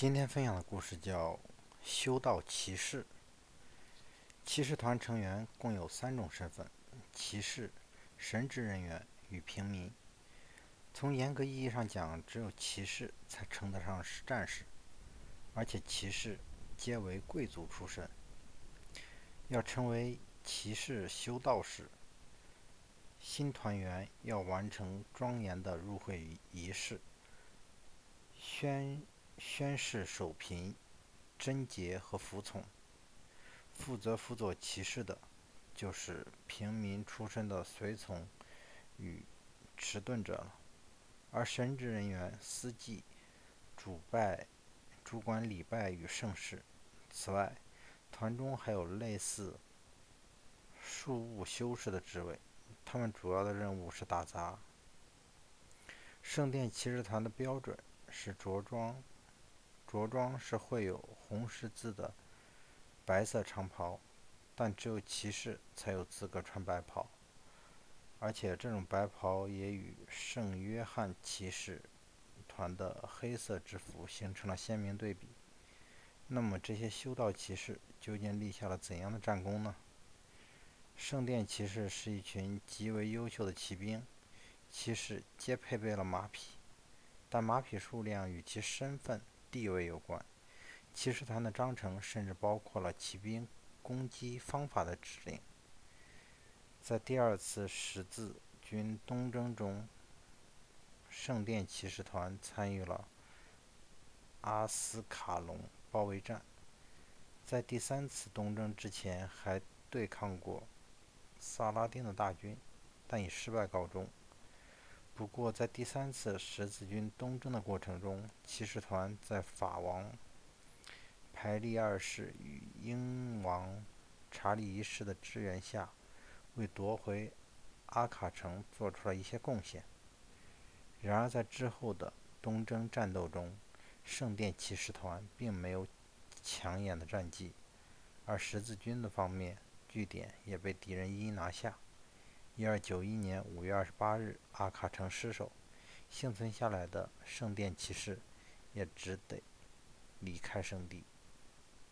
今天分享的故事叫《修道骑士》。骑士团成员共有三种身份：骑士、神职人员与平民。从严格意义上讲，只有骑士才称得上是战士，而且骑士皆为贵族出身。要成为骑士修道士，新团员要完成庄严的入会仪式，宣宣誓守贫、贞洁和服从。负责辅佐骑士的，就是平民出身的随从与迟钝者了。而神职人员、司祭主拜、主管礼拜与圣事。此外，团中还有类似庶务修士的职位，他们主要的任务是打杂。圣殿骑士团的标准是着装，着装是会有红十字的白色长袍，但只有骑士才有资格穿白袍。而且这种白袍也与圣约翰骑士团的黑色制服形成了鲜明对比。那么这些修道骑士究竟立下了怎样的战功呢？圣殿骑士是一群极为优秀的骑兵，骑士皆配备了马匹，但马匹数量与其身份地位有关。骑士团的章程甚至包括了骑兵攻击方法的指令。在第二次十字军东征中，圣殿骑士团参与了阿斯卡隆包围战。在第三次东征之前，还对抗过萨拉丁的大军，但以失败告终。不过，在第三次十字军东征的过程中，骑士团在法王排利二世与英王查理一世的支援下，为夺回阿卡城做出了一些贡献。然而，在之后的东征战斗中，圣殿骑士团并没有抢眼的战绩，而十字军的方面据点也被敌人一一拿下。一二九一年五月二十八日，阿卡城失守，幸存下来的圣殿骑士也只得离开圣地。